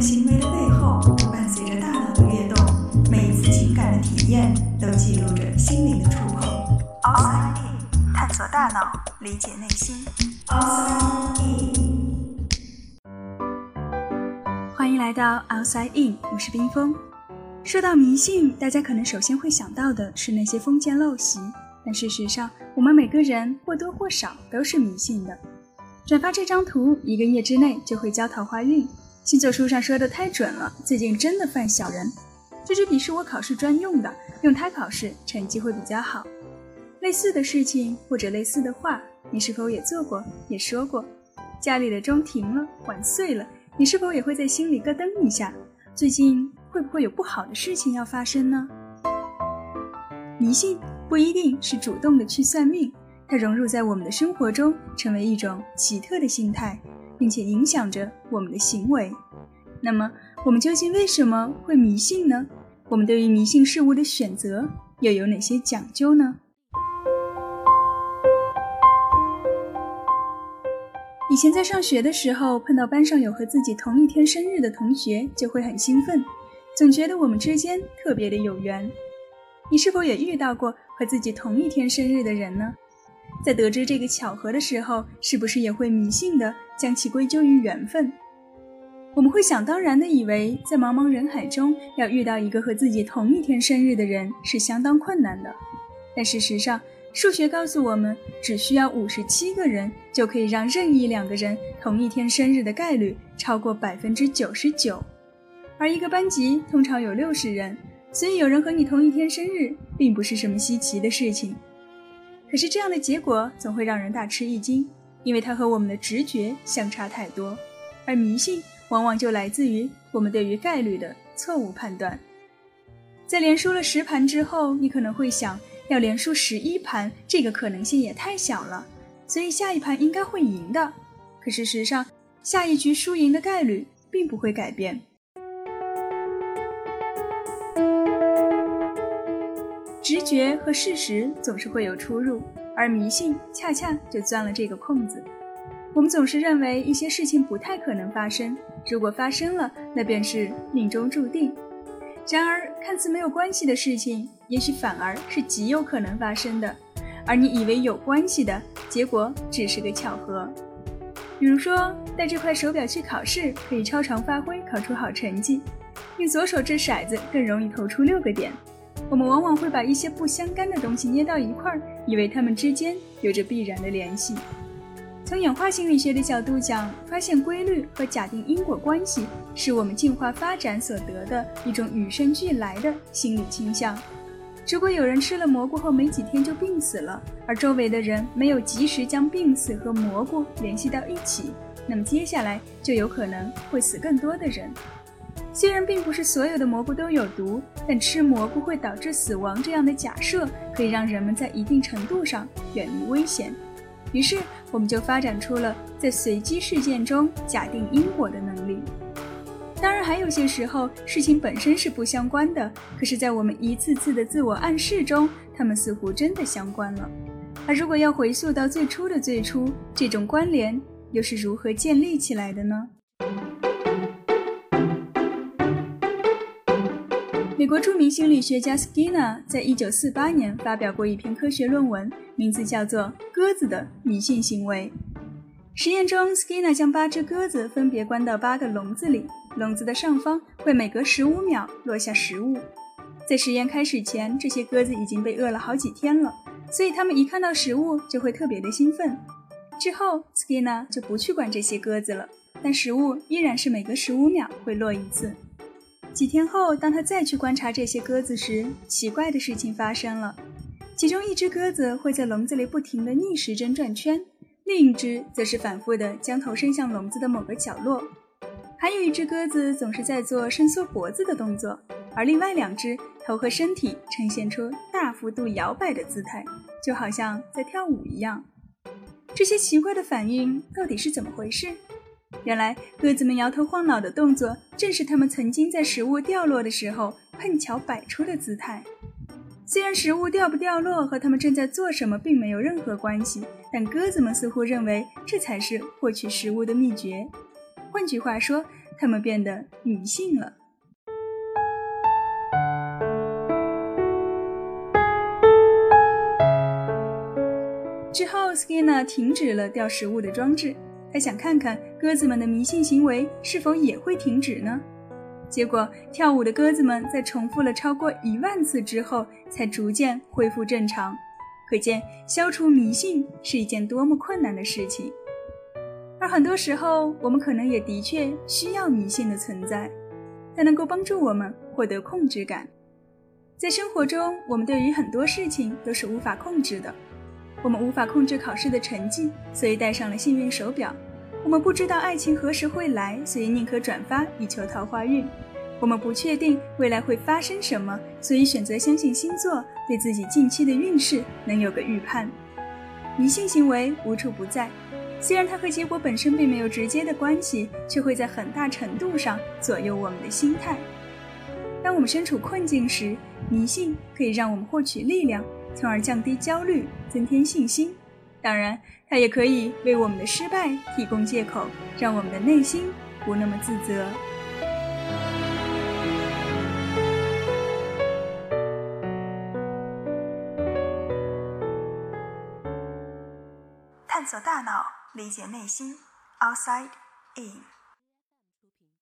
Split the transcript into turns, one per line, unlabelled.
行为的背后，伴随着大脑的跃动，每一次情感的体验都记录着心灵的触碰。Outside In，探索大脑，理解内心。Outside In，欢迎来到 Outside In，我是冰峰。说到迷信，大家可能首先会想到的是那些封建陋习，但事实上，我们每个人或多或少都是迷信的。转发这张图，一个月之内就会交桃花运。星座书上说的太准了，最近真的犯小人。这支笔是我考试专用的，用它考试成绩会比较好。类似的事情或者类似的话，你是否也做过，也说过？家里的钟停了，碗碎了，你是否也会在心里咯噔一下？最近会不会有不好的事情要发生呢？迷信不一定是主动的去算命。它融入在我们的生活中，成为一种奇特的心态，并且影响着我们的行为。那么，我们究竟为什么会迷信呢？我们对于迷信事物的选择又有哪些讲究呢？以前在上学的时候，碰到班上有和自己同一天生日的同学，就会很兴奋，总觉得我们之间特别的有缘。你是否也遇到过和自己同一天生日的人呢？在得知这个巧合的时候，是不是也会迷信的将其归咎于缘分？我们会想当然的以为，在茫茫人海中要遇到一个和自己同一天生日的人是相当困难的。但事实上，数学告诉我们，只需要五十七个人就可以让任意两个人同一天生日的概率超过百分之九十九。而一个班级通常有六十人，所以有人和你同一天生日，并不是什么稀奇的事情。可是这样的结果总会让人大吃一惊，因为它和我们的直觉相差太多，而迷信往往就来自于我们对于概率的错误判断。在连输了十盘之后，你可能会想，要连输十一盘，这个可能性也太小了，所以下一盘应该会赢的。可事实上，下一局输赢的概率并不会改变。觉和事实总是会有出入，而迷信恰恰就钻了这个空子。我们总是认为一些事情不太可能发生，如果发生了，那便是命中注定。然而，看似没有关系的事情，也许反而是极有可能发生的。而你以为有关系的结果，只是个巧合。比如说，带这块手表去考试，可以超常发挥，考出好成绩；用左手掷骰子，更容易投出六个点。我们往往会把一些不相干的东西捏到一块儿，以为它们之间有着必然的联系。从演化心理学的角度讲，发现规律和假定因果关系，是我们进化发展所得的一种与生俱来的心理倾向。如果有人吃了蘑菇后没几天就病死了，而周围的人没有及时将病死和蘑菇联系到一起，那么接下来就有可能会死更多的人。虽然并不是所有的蘑菇都有毒，但吃蘑菇会导致死亡这样的假设，可以让人们在一定程度上远离危险。于是，我们就发展出了在随机事件中假定因果的能力。当然，还有些时候事情本身是不相关的，可是，在我们一次次的自我暗示中，它们似乎真的相关了。而如果要回溯到最初的最初，这种关联又是如何建立起来的呢？美国著名心理学家 Skinner 在一九四八年发表过一篇科学论文，名字叫做《鸽子的迷信行为》。实验中，Skinner 将八只鸽子分别关到八个笼子里，笼子的上方会每隔十五秒落下食物。在实验开始前，这些鸽子已经被饿了好几天了，所以它们一看到食物就会特别的兴奋。之后，Skinner 就不去管这些鸽子了，但食物依然是每隔十五秒会落一次。几天后，当他再去观察这些鸽子时，奇怪的事情发生了。其中一只鸽子会在笼子里不停地逆时针转圈，另一只则是反复地将头伸向笼子的某个角落。还有一只鸽子总是在做伸缩脖子的动作，而另外两只头和身体呈现出大幅度摇摆的姿态，就好像在跳舞一样。这些奇怪的反应到底是怎么回事？原来，鸽子们摇头晃脑的动作，正是它们曾经在食物掉落的时候碰巧摆出的姿态。虽然食物掉不掉落和它们正在做什么并没有任何关系，但鸽子们似乎认为这才是获取食物的秘诀。换句话说，他们变得迷信了。之后，Skinner 停止了掉食物的装置，他想看看鸽子们的迷信行为是否也会停止呢？结果，跳舞的鸽子们在重复了超过一万次之后，才逐渐恢复正常。可见，消除迷信是一件多么困难的事情。而很多时候，我们可能也的确需要迷信的存在，它能够帮助我们获得控制感。在生活中，我们对于很多事情都是无法控制的。我们无法控制考试的成绩，所以戴上了幸运手表；我们不知道爱情何时会来，所以宁可转发以求桃花运；我们不确定未来会发生什么，所以选择相信星座，对自己近期的运势能有个预判。迷信行为无处不在，虽然它和结果本身并没有直接的关系，却会在很大程度上左右我们的心态。当我们身处困境时，迷信可以让我们获取力量。从而降低焦虑，增添信心。当然，它也可以为我们的失败提供借口，让我们的内心不那么自责。
探索大脑，理解内心。Outside in。